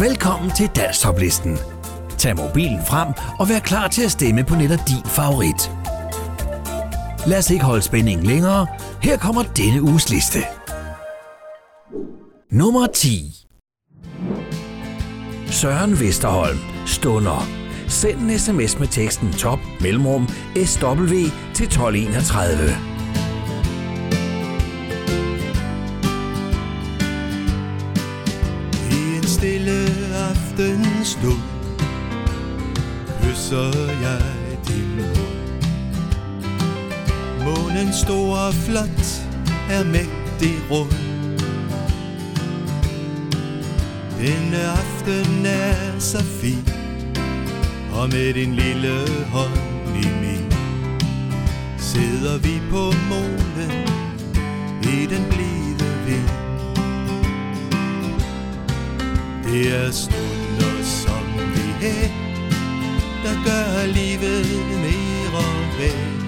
Velkommen til Danstoplisten. Tag mobilen frem og vær klar til at stemme på netop din favorit. Lad os ikke holde spændingen længere. Her kommer denne uges liste. Nummer 10. Søren Vesterholm, Stunder. Send en sms med teksten top mellemrum SW til 1231. aftenstund kysser jeg din mund. Månen stor og flot er mægtig rund. Denne aften er så fin, og med din lille hånd i min, sidder vi på månen i den blide vind. Det er stund vi her, der gør livet mere værd.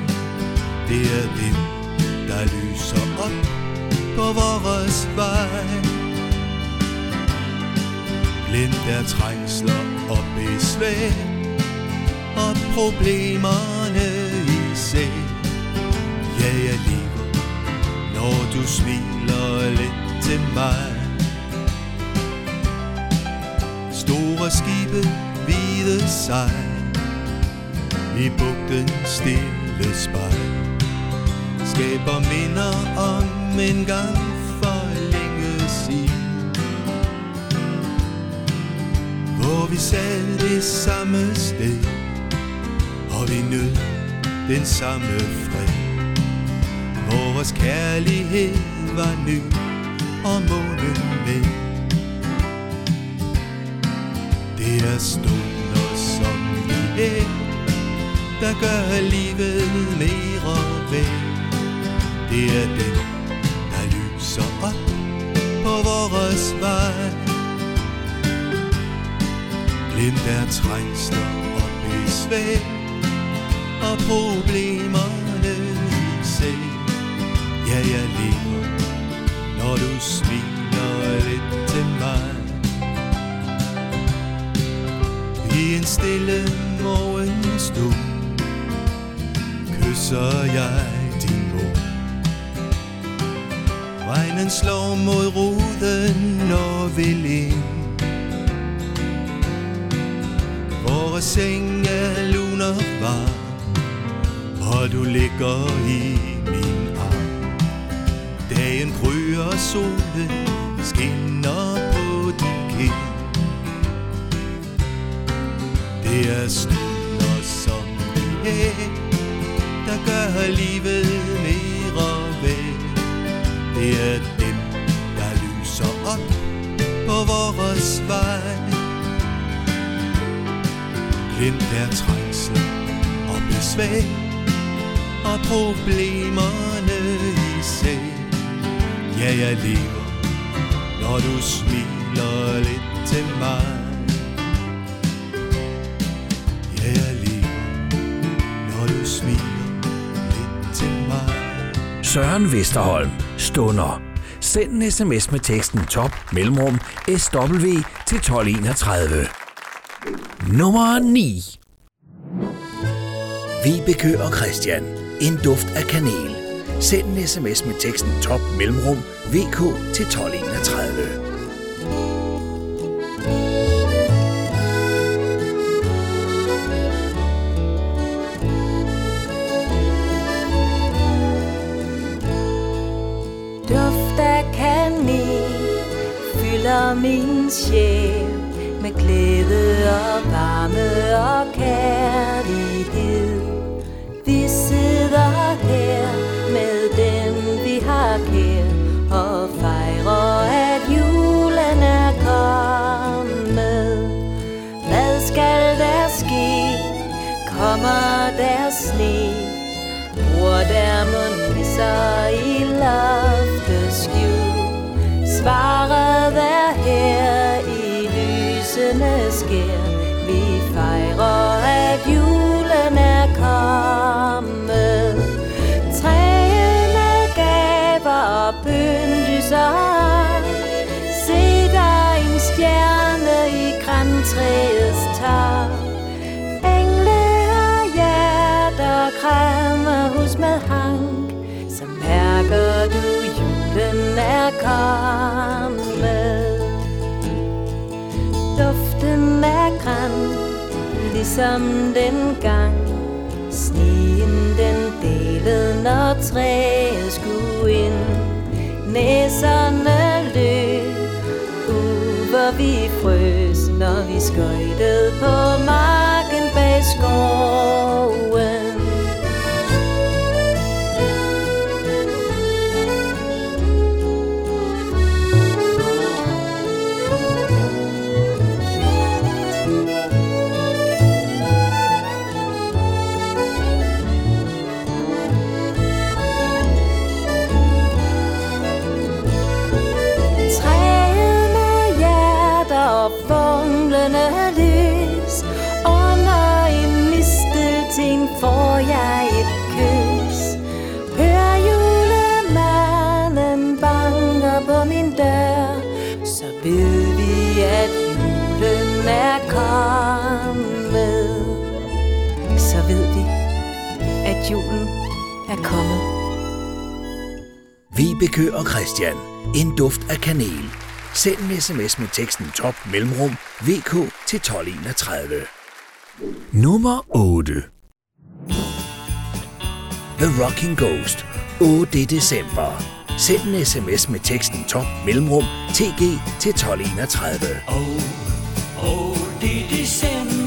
Det er dem, der lyser op på vores vej. Blind er trængsler og besvær, og problemerne i sig. Ja, jeg lever, når du smiler lidt til mig. Store skibet hvide sejl I bugten stille spejl Skaber minder om en gang for længe siden. Hvor vi sad det samme sted Og vi nød den samme fred. Vores kærlighed var ny Og månen med. Det er stunder som de her, Der gør livet mere værd Det er dem, der lyser op på vores vej. Glem der trængsler og besvær Og problemerne i sig. Ja, jeg lever, når du smiler lidt til mig. I en stille morgenstund Kysser jeg din mor Regnen slår mod ruden og vil ind. Vores seng er lun og varm Og du ligger i min arm. Dagen gryer, solen det er stunder som det er, der gør livet mere værd. Det er dem, der lyser op på vores vej. Glem der trængsel og besvær, og problemerne i især. Ja, jeg lever, når du smiler lidt til mig. Søren Vesterholm, Stunder. Send en sms med teksten top mellemrum SW til 1231. Nummer 9. Vibeke og Christian. En duft af kanel. Send en sms med teksten top mellemrum VK til 1231. fylder min sjæl med glæde og varme og kærlighed. Vi sidder her med dem, vi har kær og fejrer, at julen er kommet. Hvad skal der ske? Kommer der sne? Bor der mund nisser i loftets skjul Svaret er sker. Vi fejrer, at julen er kommet. Træerne gaver og bønlyser. Se, der en stjerne i grantræets tag. Engle og hjerter krammer hos med hang. Så mærker du, julen er kommet. græn Ligesom dengang. Sneen den delede, når træet skulle ind. Næserne løb ud, hvor vi frøs Når vi skøjtede på marken bag skoven. er kommet. Vibeke og Christian. En duft af kanel. Send en sms med teksten top mellemrum vk til 1231. Nummer 8. The Rocking Ghost. 8. december. Send en sms med teksten top mellemrum tg til 1231. Oh, oh, det er december.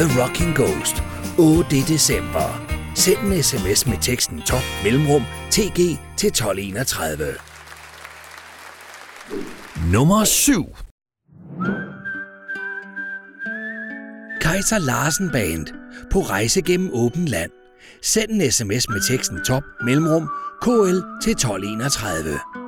The Rocking Ghost 8. december. Send en sms med teksten top mellemrum tg til 1231. Nummer 7 Kaiser Larsen Band på rejse gennem åben land. Send en sms med teksten top mellemrum KL til 1231.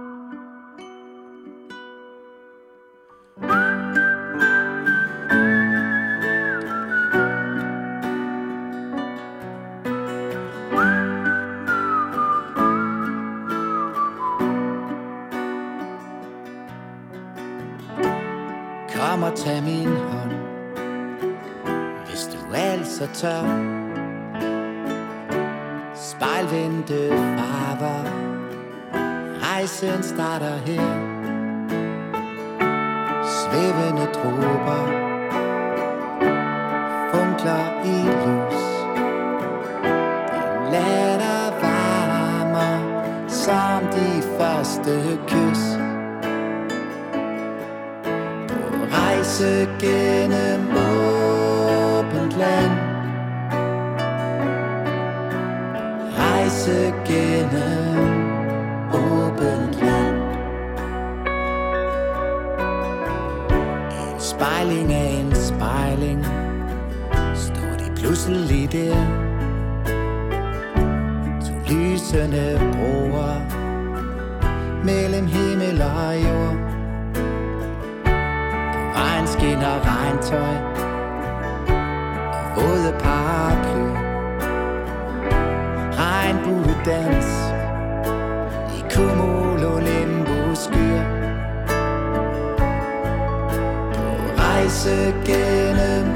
dans. I Kumul og Limbo skyer. På rejse gennem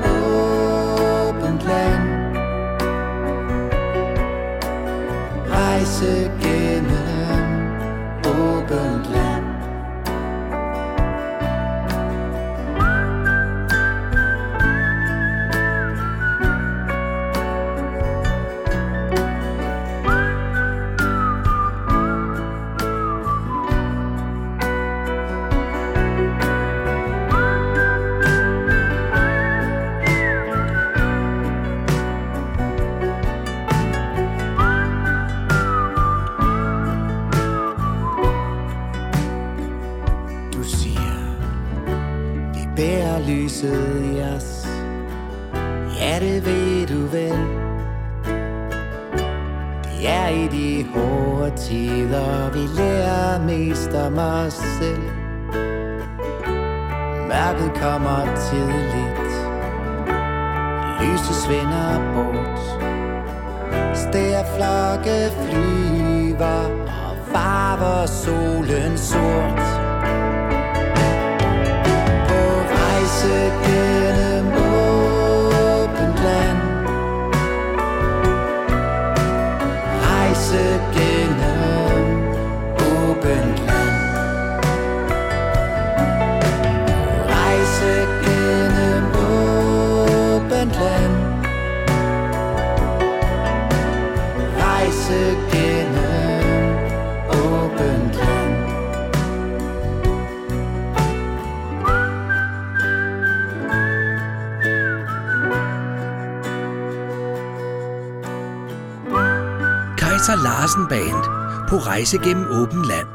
Peter Larsen Band på rejse gennem åben land.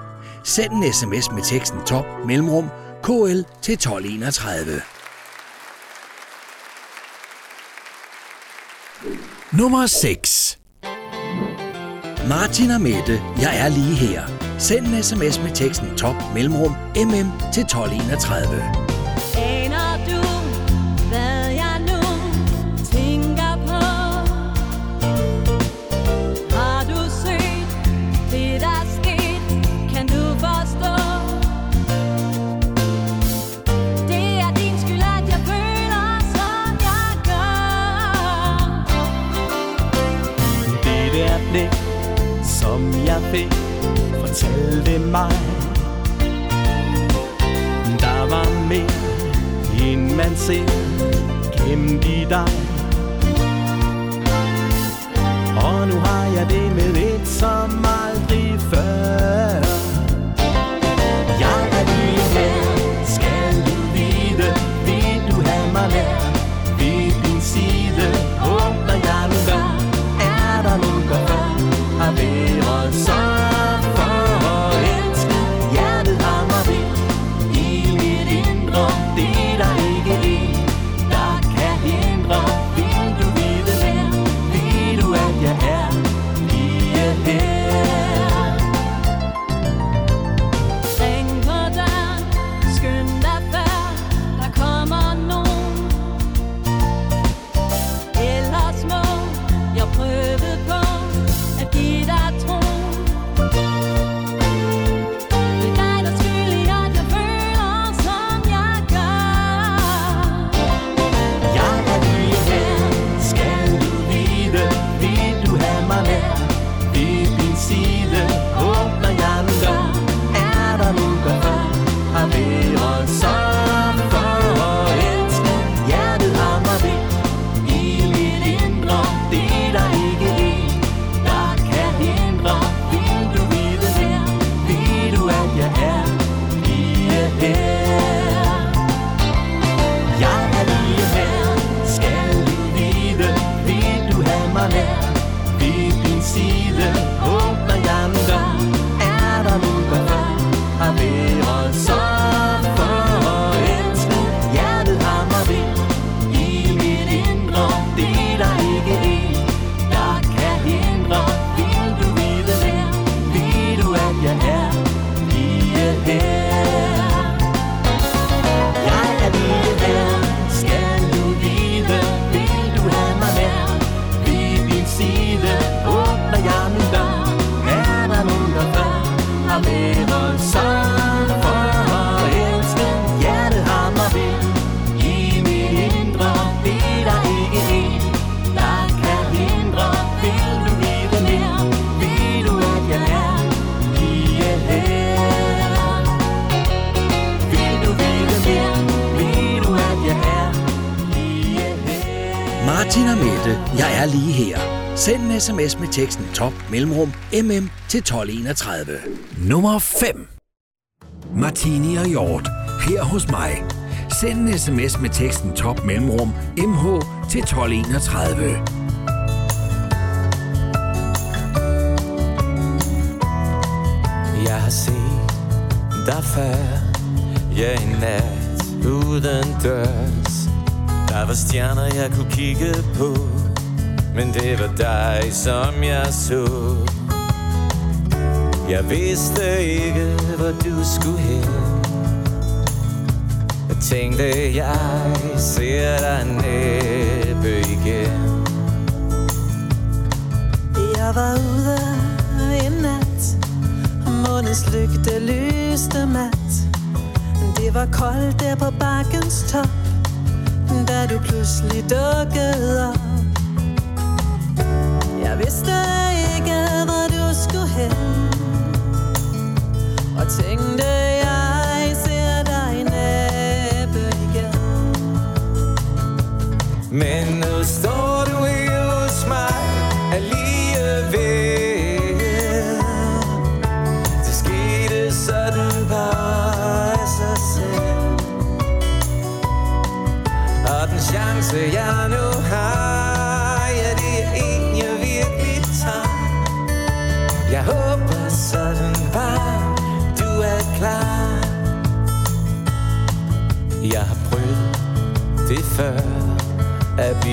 Send en sms med teksten top mellemrum KL til 1231. Nummer 6 Martin og Mette, jeg er lige her. Send en sms med teksten top mellemrum mm til 1231. ved mig. Der var mere, end man ser gemt i dig. Og nu har jeg det med et som aldrig før. Sms med teksten top mellemrum mm til 1231. Nummer 5. Martini og Hjort. Her hos mig. Send en sms med teksten top mellemrum mh til 1231. Jeg har set dig før Ja, en nat uden dørs Der var stjerner, jeg kunne kigge på men det var dig, som jeg så. Jeg vidste ikke, hvor du skulle hen. Jeg tænkte, jeg ser dig næppe igen. Jeg var ude en nat Og månens lygte lyste mat. Det var koldt der på bakkens top Da du pludselig dukkede op vidste ikke, hvor du skulle hen. Og tænkte, jeg ser dig næppe igen. Men nu står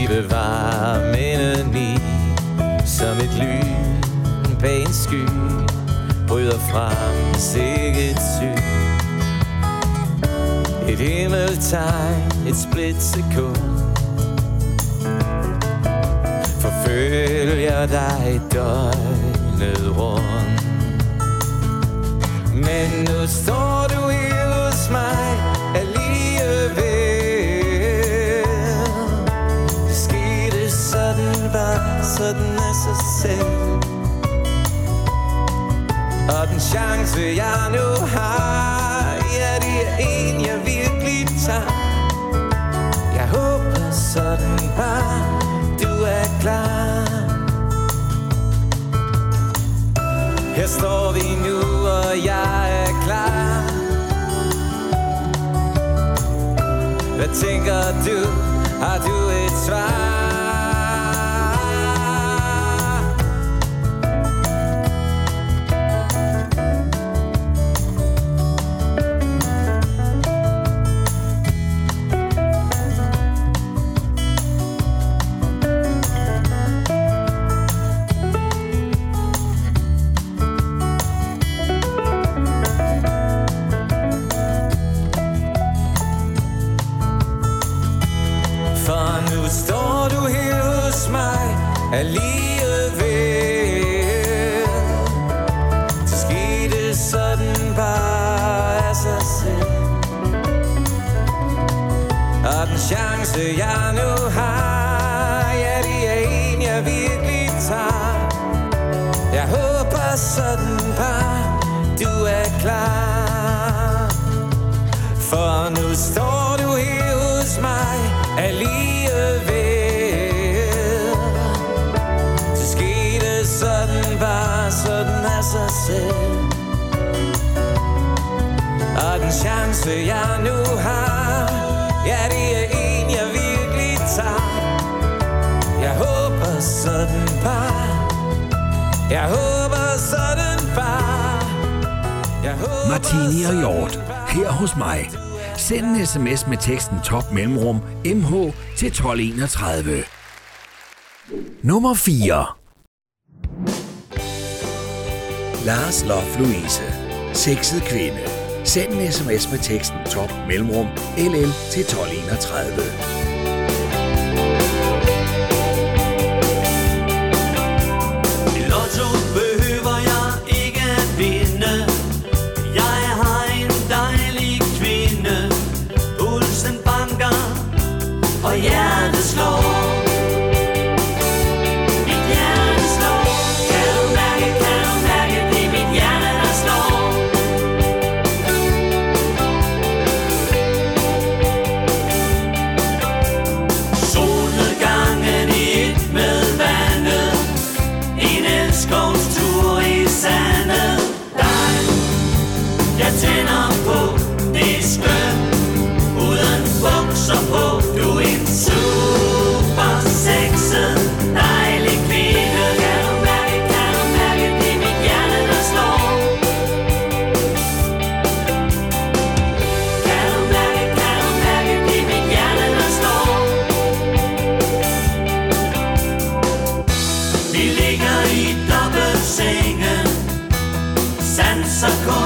blive varm indeni Som et lyn bag en sky Bryder frem sikkert syg Et himmeltegn, et splitsekund. Forfølger dig døgnet rundt. Men nu står du her noget den af sig selv Og den chance jeg nu har Ja det er en jeg virkelig tager. Jeg håber sådan bare du er klar. Her står vi nu, og jeg er klar. Hvad tænker du? Har du et svar? Sig selv Og den chance jeg nu har Ja det er en jeg virkelig tager Jeg håber sådan bare Jeg håber sådan bare jeg håber Martini og Hjort. Her hos mig. Send en sms med teksten top mellemrum mh til 1231. Nummer 4. Lars Love Louise. Sexet kvinde. Send en sms med teksten top mellemrum ll til 1231. sacó.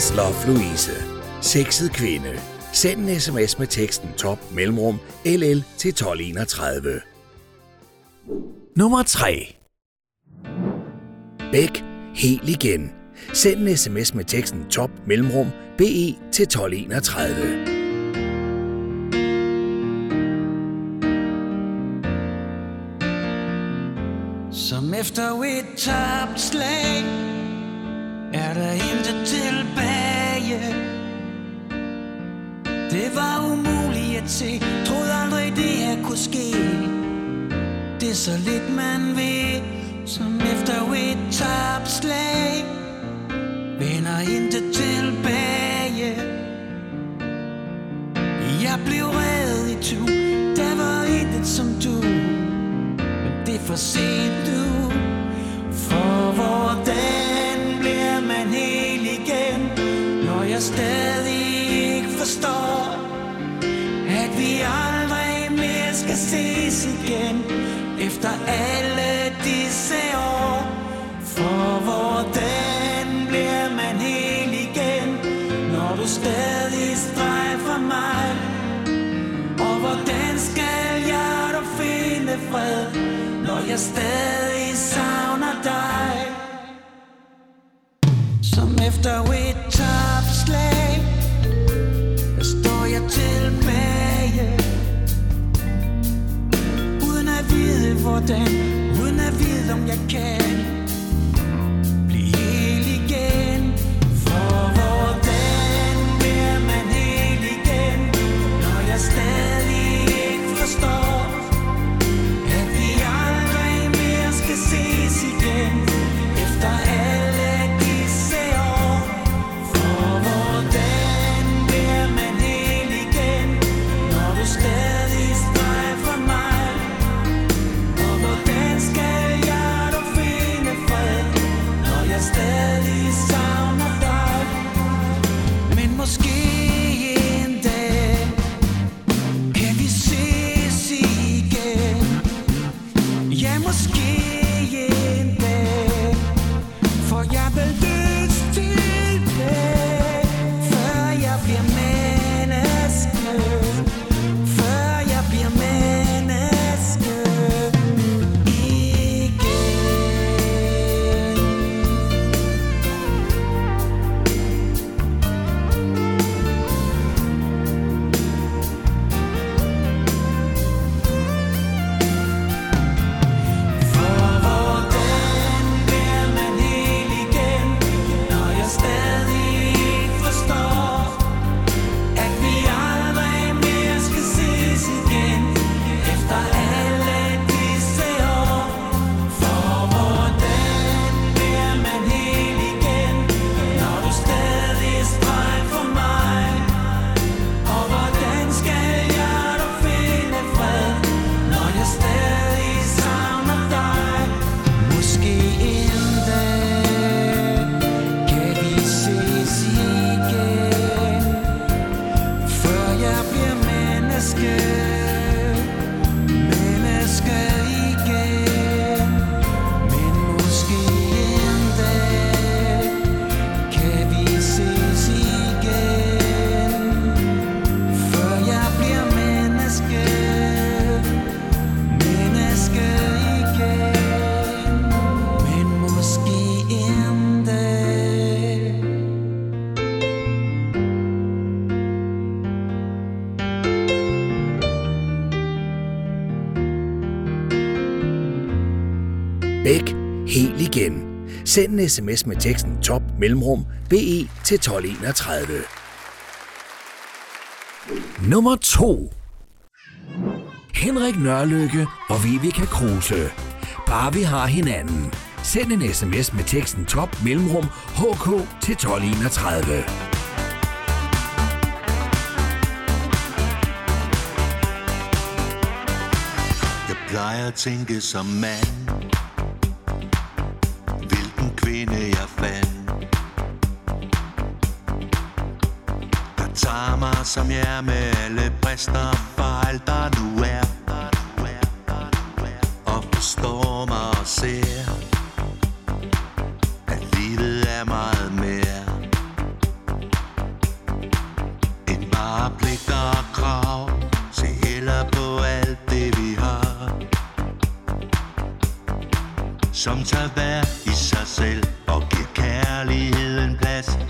Lars Louise. Sexet kvinde. Send en sms med teksten top mellemrum LL til 1231. Nummer 3. Bæk helt igen. Send en sms med teksten top mellemrum BE til 1231. Som efter et tabt slag Er der intet tilbage Det var umuligt at se. Troede aldrig det her kunne ske. Det er så lidt man ved. Som efter et topslag Vender intet tilbage. Jeg blev reddet i tu Der var intet som du. Men det er for sent nu. For hvordan jeg stadig ikke forstår At vi aldrig mere skal ses igen Efter alle disse år For hvordan bliver man hel igen Når du stadig strejfer mig og hvordan skal jeg dog finde fred, når jeg stadig savner dig? Som efter et hvordan, uden at vide om jeg kan. scared Send en sms med teksten top mellemrum BE til 1231. Nummer 2 Henrik Nørlykke og Vivica Kruse. Bare vi har hinanden. Send en sms med teksten top mellemrum HK til 1231. Jeg plejer at tænke som mand kvinde jeg fandt Der tager mig som jeg er med alle brister og fejl der nu er. Og forstår mig og ser At livet er meget mere. End bare pligter og krav. Se heller på alt det vi har. Som tager værd dig selv. Og giv kærligheden plads.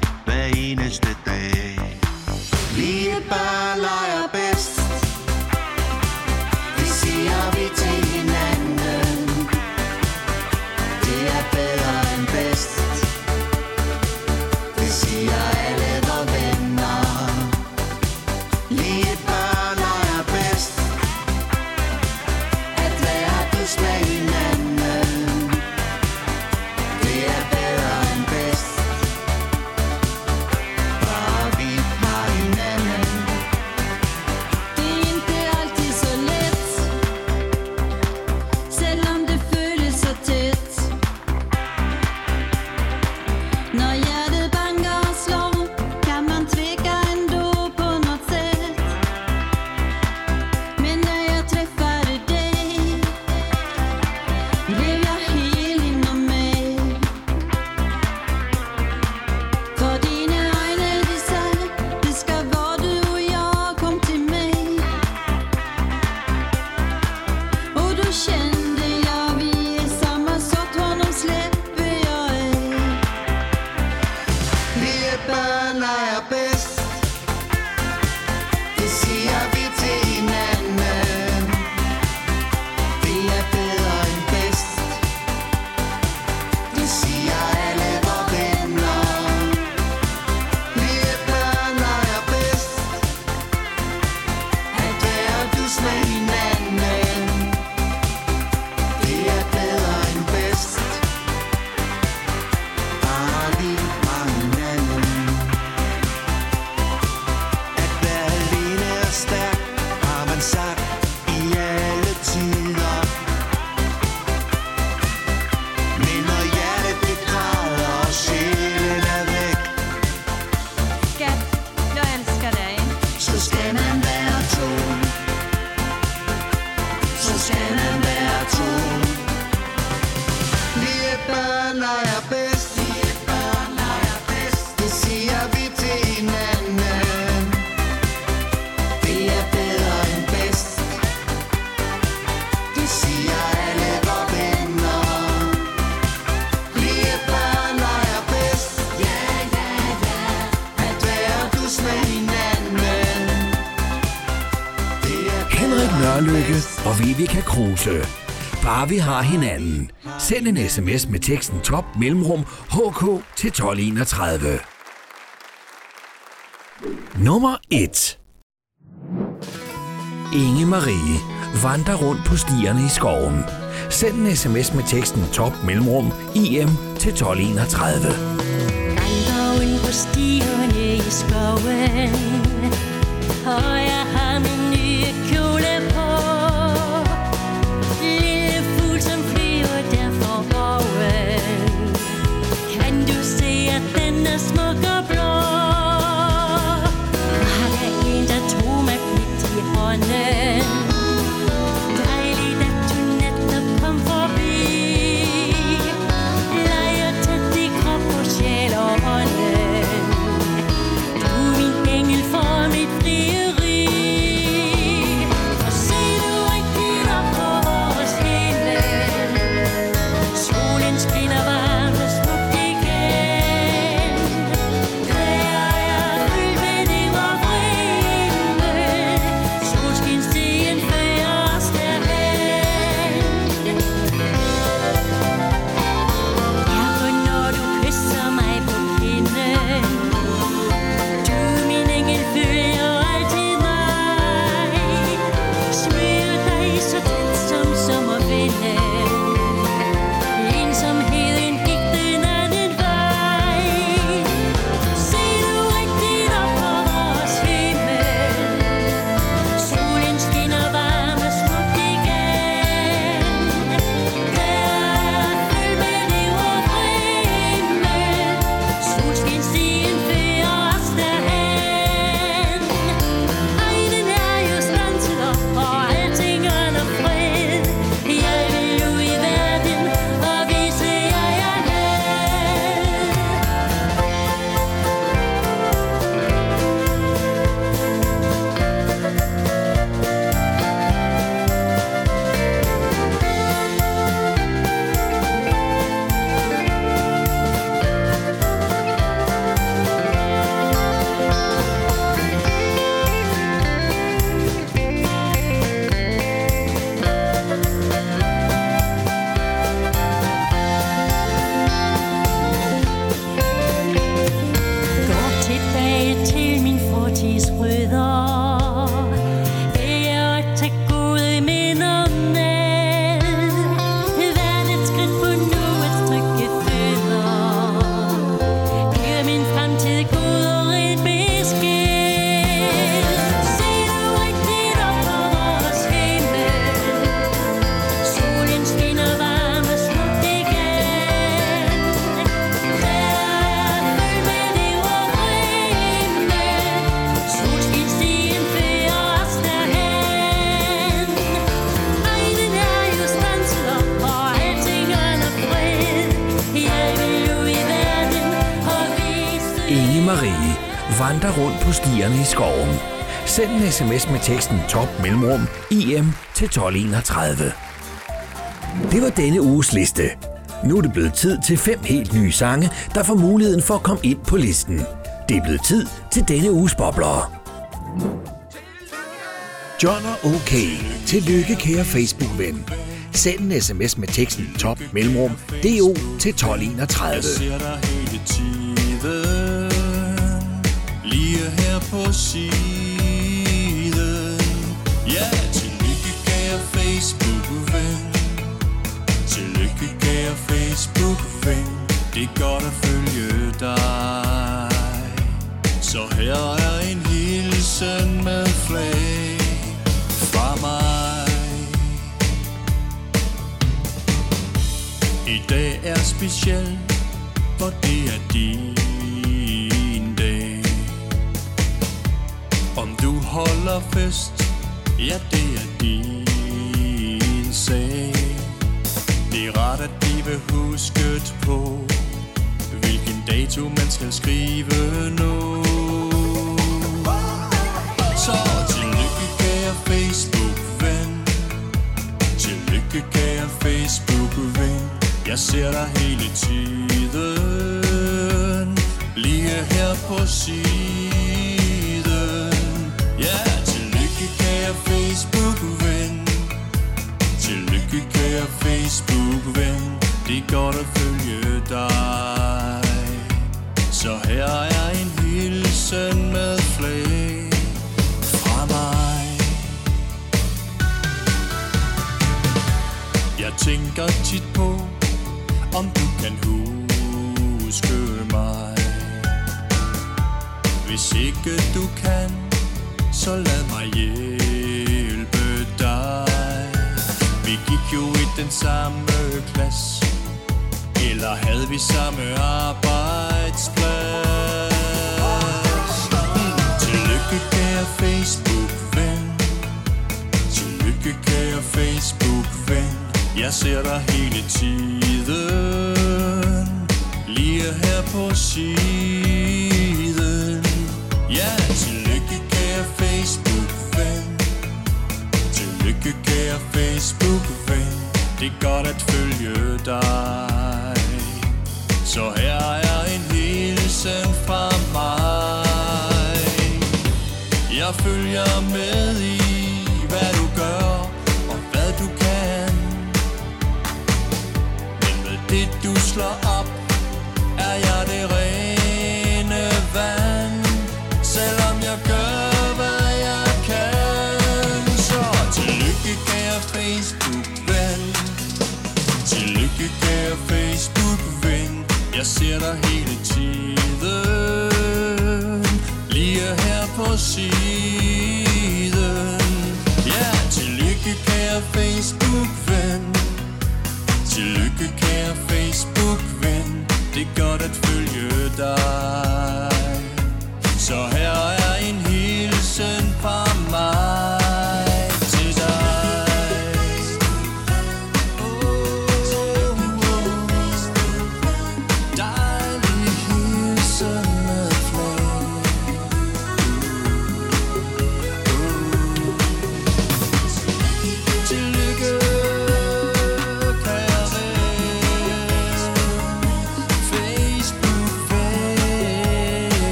bare vi har hinanden. Send en sms med teksten top mellemrum hk til 1231. Nummer 1 Inge Marie vandrer rundt på stierne i skoven. Send en sms med teksten top mellemrum im til 1231. Vandrer rundt på stierne i skoven. Og goodness. Vandre rundt på stierne i skoven. Send en sms med teksten top mellemrum IM til 1231. Det var denne uges liste. Nu er det blevet tid til fem helt nye sange, der får muligheden for at komme ind på listen. Det er blevet tid til denne uges bobler. John og OK. Tillykke kære Facebook-ven. Send en sms med teksten top mellemrum DO til 1231. på siden. Ja, tillykke kære Facebook-ven. Tillykke kære Facebook-ven. Det er godt at følge dig. Så her er en hilsen med flag Fra mig. I dag er speciel, for det er din du holder fest, ja det er din sag. Det er rart at blive husket på, hvilken dato man skal skrive nu. Så tillykke kære Facebook-ven. Tillykke kære Facebook-ven. Jeg ser dig hele tiden. Lige her på siden. Facebook-ven. Tillykke kære Facebook-ven. Det er godt at følge dig. Så her er en hilsen med flag fra mig. Jeg tænker tit på, om du kan huske mig. Hvis ikke du kan, så lad mig hjælpe Vi gik jo i den samme klasse. Eller havde vi samme arbejdsplads? Tillykke kære Facebook-ven. Tillykke kære Facebook-ven. Jeg ser dig hele tiden. Lige her på siden. Ja, yeah. Tillykke kære Facebook-ven Det er godt at følge dig. Så her er en hilsen fra mig. Jeg følger med i, hvad du gør og hvad du kan. Men med det du slår Jeg ser dig hele tiden. Lige her på siden.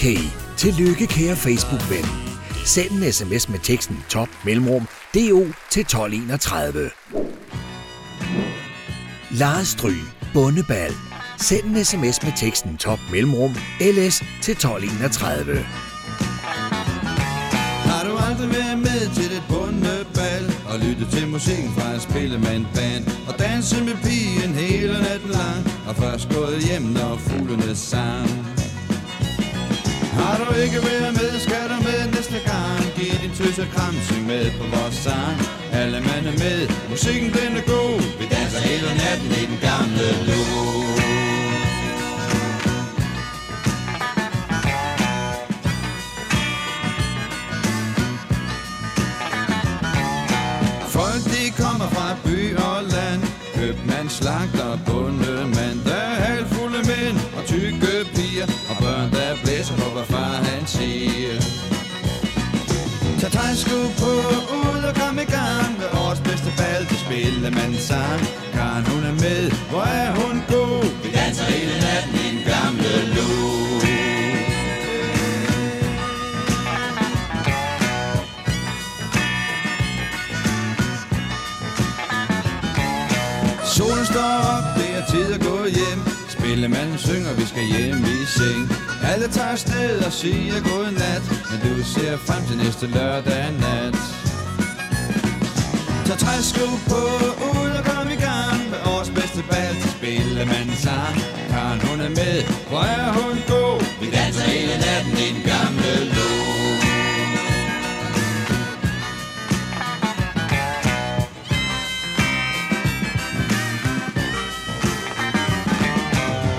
Okay. Tillykke kære Facebook-ven. Send en sms med teksten top mellemrum DO til 1231. Lars Stry, Bundebal. Send en sms med teksten top mellemrum LS til 1231. Har du aldrig været med til et bundebal Og lyttet til musikken fra et spillemandband Og danset med pigen hele natten lang Og først gået hjem, når fuglene sang har du ikke været med, skal du med næste gang. Giv din tøse kram, syng med på vores sang. Alle mand er med, musikken den er god. Vi danser hele natten i den gamle låg Folk de kommer fra by og land. Købmand, slagter, Tag træsko på, ud og kom i gang. Med årets bedste bal, det spiller man sang. Karen hun er med, hvor er hun god? Vi danser hele natten i en gamle låg Solen står op, det er tid at gå hjem. Spillemanden synger, vi skal hjem i seng. Alle tager afsted og siger godnat Men du ser frem til næste lørdag nat. Tag træsko på, ud og kom i gang Med års bedste bal til man sang Karen hun er med, hvor er hun god? Vi danser hele natten i den gamle lå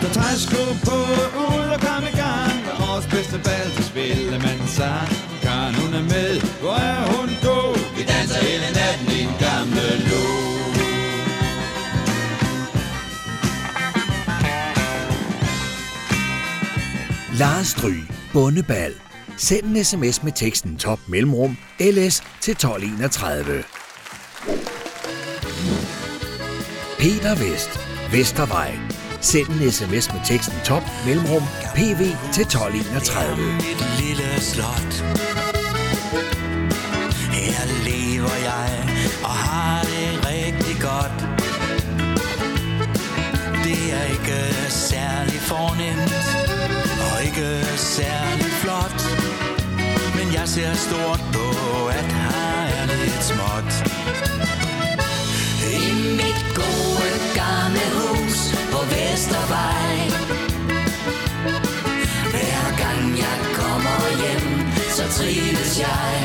Tag træsko på, ud og kom i næste bedste så spiller man sang Karen hun er med, hvor er hun god Vi danser hele natten i den gamle lo. Lars Stry, Bundebal. Send en sms med teksten top mellemrum ls til 1231. Peter Vest, Vestervej. Send en sms med teksten top mellemrum pv til 1231. Et lille slot. Her lever jeg og har det rigtig godt. Det er ikke særlig fornemt og ikke særlig flot. Men jeg ser stort på, at her er lidt småt. Trives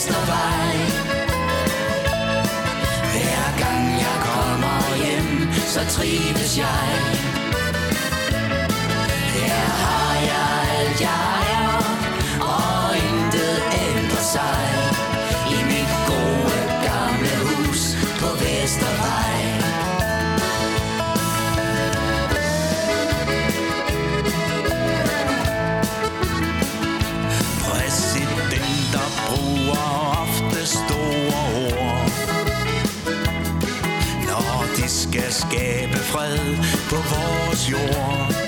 Vestervej. Hver gang jeg kommer hjem, så trives jeg. På vores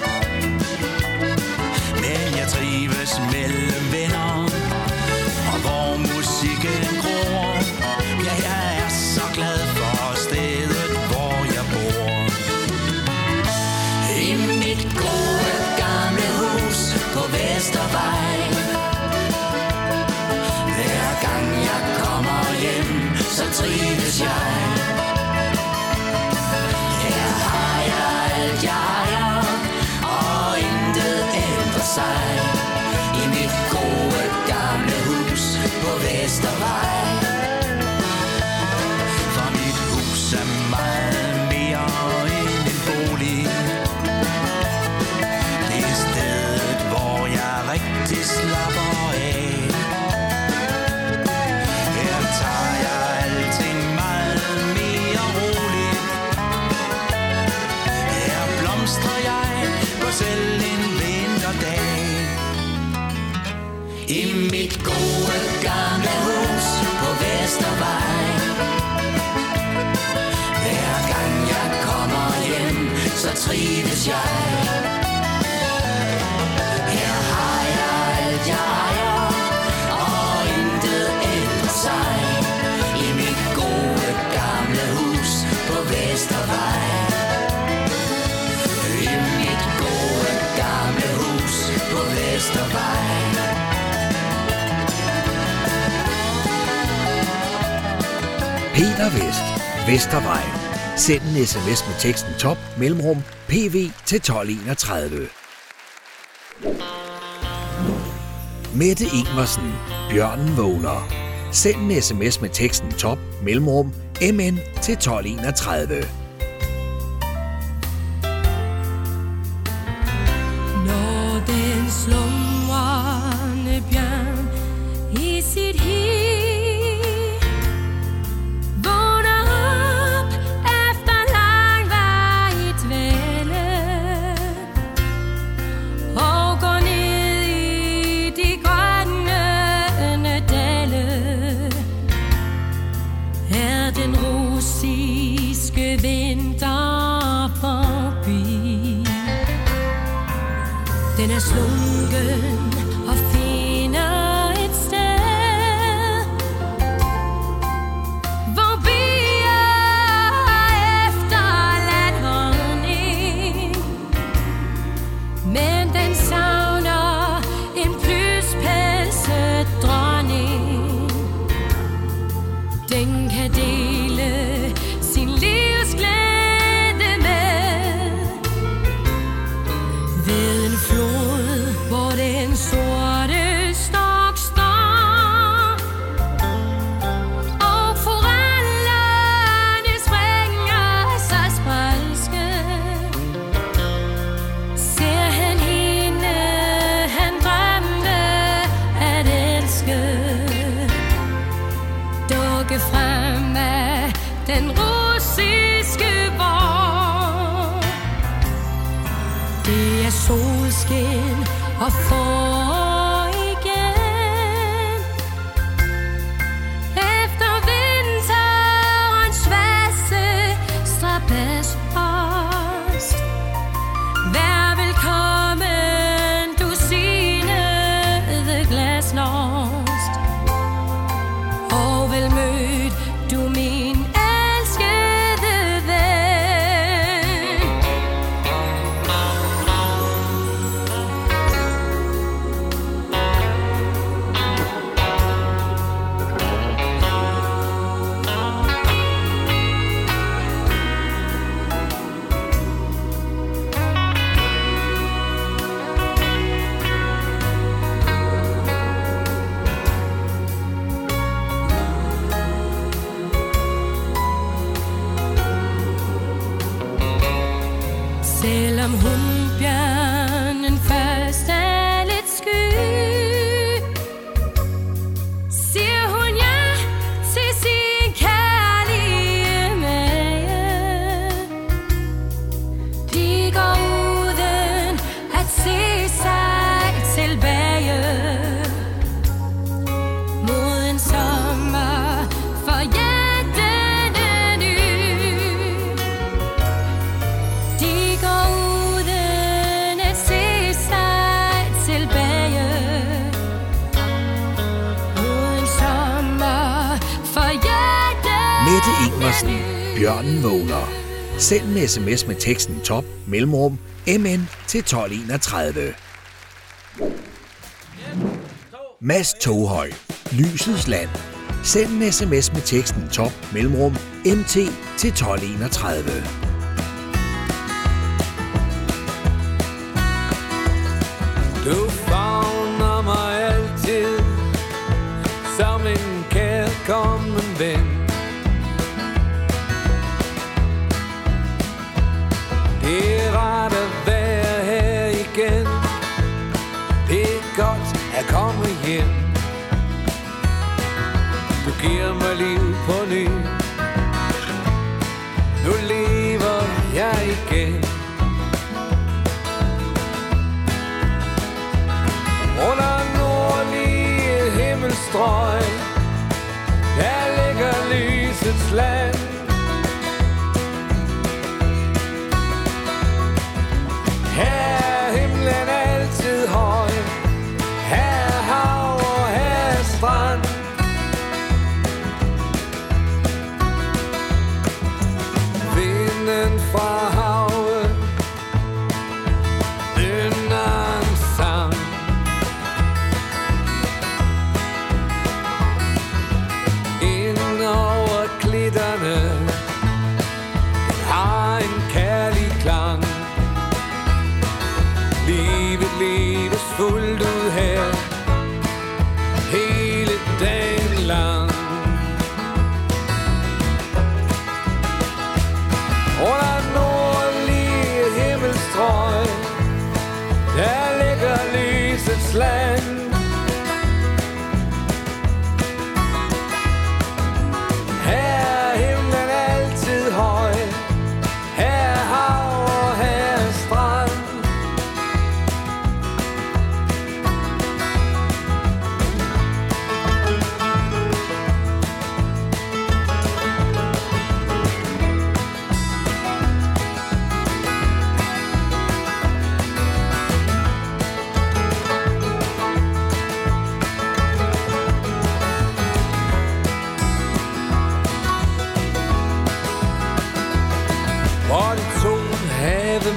eller vest. Vestervej. Send en sms med teksten top mellemrum pv til 1231. Mette Ingvarsen. Bjørnen vågner. Send en sms med teksten top mellemrum mn til 1231. sms med teksten top mellemrum mn til 1231. Mads Toghøj, Lysets Land. Send en sms med teksten top mellemrum mt til 1231.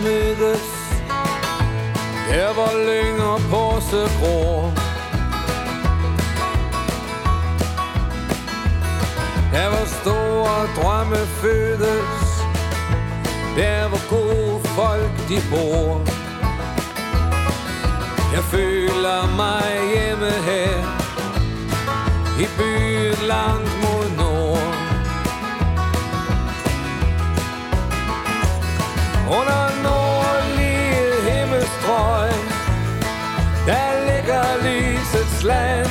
mødes. Der hvor lynger på sig gror. Der hvor store drømme fødes. Der hvor gode folk de bor. Jeg føler mig hjemme her. I byen langt land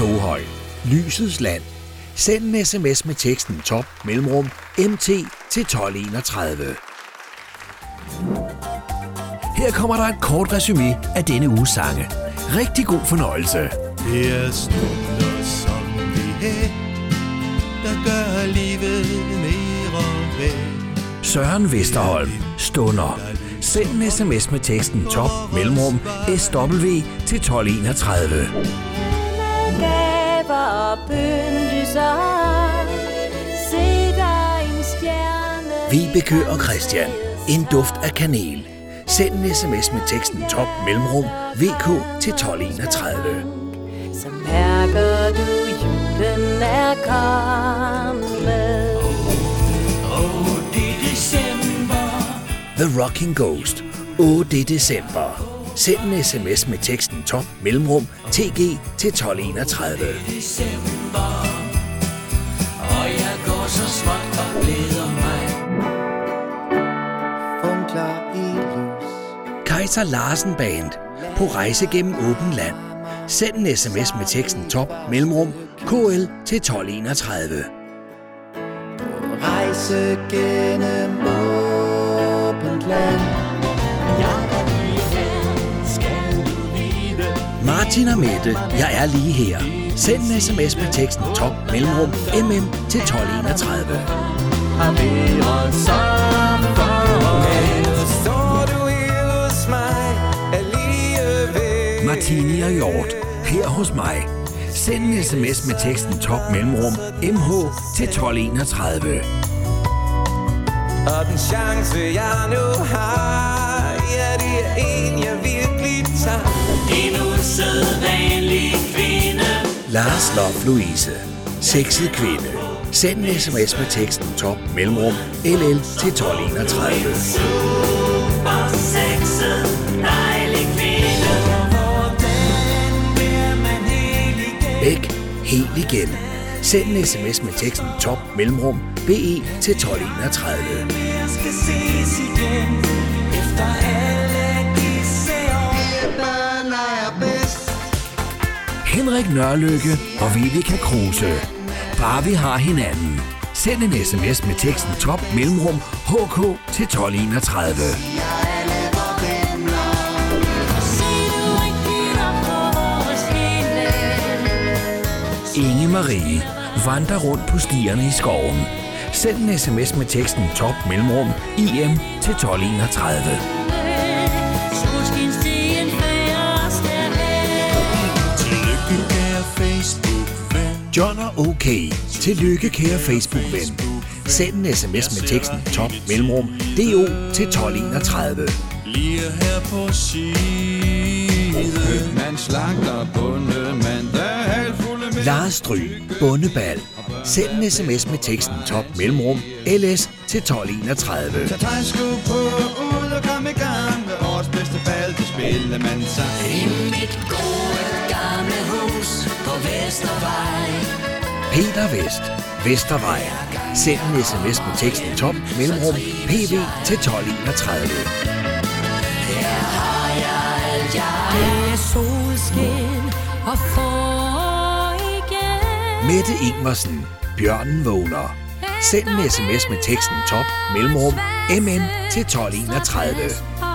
Toghøj. Lysets land. Send en sms med teksten top mellemrum MT til 1231. Her kommer der et kort resume af denne uges sange. Rigtig god fornøjelse. Det er stunder som vi her, der gør livet mere værd. Søren Vesterholm. Stunder. Send en sms med teksten top mellemrum SW til 1231. bønlyser. Se dig en stjerne. Vibeke og Christian. En duft af kanel. Send en sms med teksten top mellemrum VK til 1231. Så mærker du, julen er kommet. Det er december. The Rocking Ghost. 8. december. Send en sms med teksten top mellemrum TG til 1231. december Og jeg går så småt og glæder mig Funkler i lys. Kaiser Larsen Band. På rejse gennem åben land. Send en sms med teksten top mellemrum KL til 1231. Rejse gennem åbent land. Martin og Mette, jeg er lige her. Send en sms med teksten top mellemrum mm til 1231. Har været så Men nu står du her hos mig Alligevel Martini og Hjort, her hos mig. Send en sms med teksten top mellemrum mh til 1231. Og den chance jeg nu har Ja, det er en jeg virkelig tager En usædvanlig kvinde Lars Love Louise, sexet kvinde. Send en sms med teksten top mellemrum LL til 1231. Super sexet dejlig kvinde Bæk helt igen. Send en sms med teksten top mellemrum BE til 1231. Jeg skal ses igen Efter Henrik Nørlykke og Vivica Kruse. Bare vi har hinanden. Send en sms med teksten top mellemrum HK til 1231. Inge Marie vandrer rundt på stierne i skoven. Send en sms med teksten top mellemrum IM til 1231. John og OK. Tillykke kære Facebook-ven. Send en sms med teksten top mellemrum DO til 1231. Lige her på siden Købmand, slagter, bundemand, der er halvfulde med Lars Stry, Bundebal. Send en sms med teksten top mellemrum LS til 1231. Så træsko på, ud og kom i gang med årets bedste bal, det spiller man sig. I mit gode på Vestervej Peter Vest, Vestervej. Send en sms med teksten top mellemrum PV til 1231. Her har jeg alt jeg Det er solskin og igen. Mette Ingvarsen, Bjørnen vågner. Send en sms med teksten top mellemrum MN til 1231.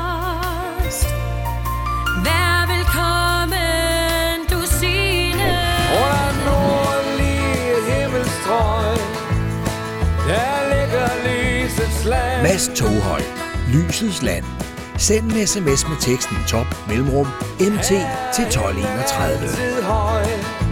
lysets Mads Toghøj, Lysets Land. Send en sms med teksten top mellemrum MT til 1231.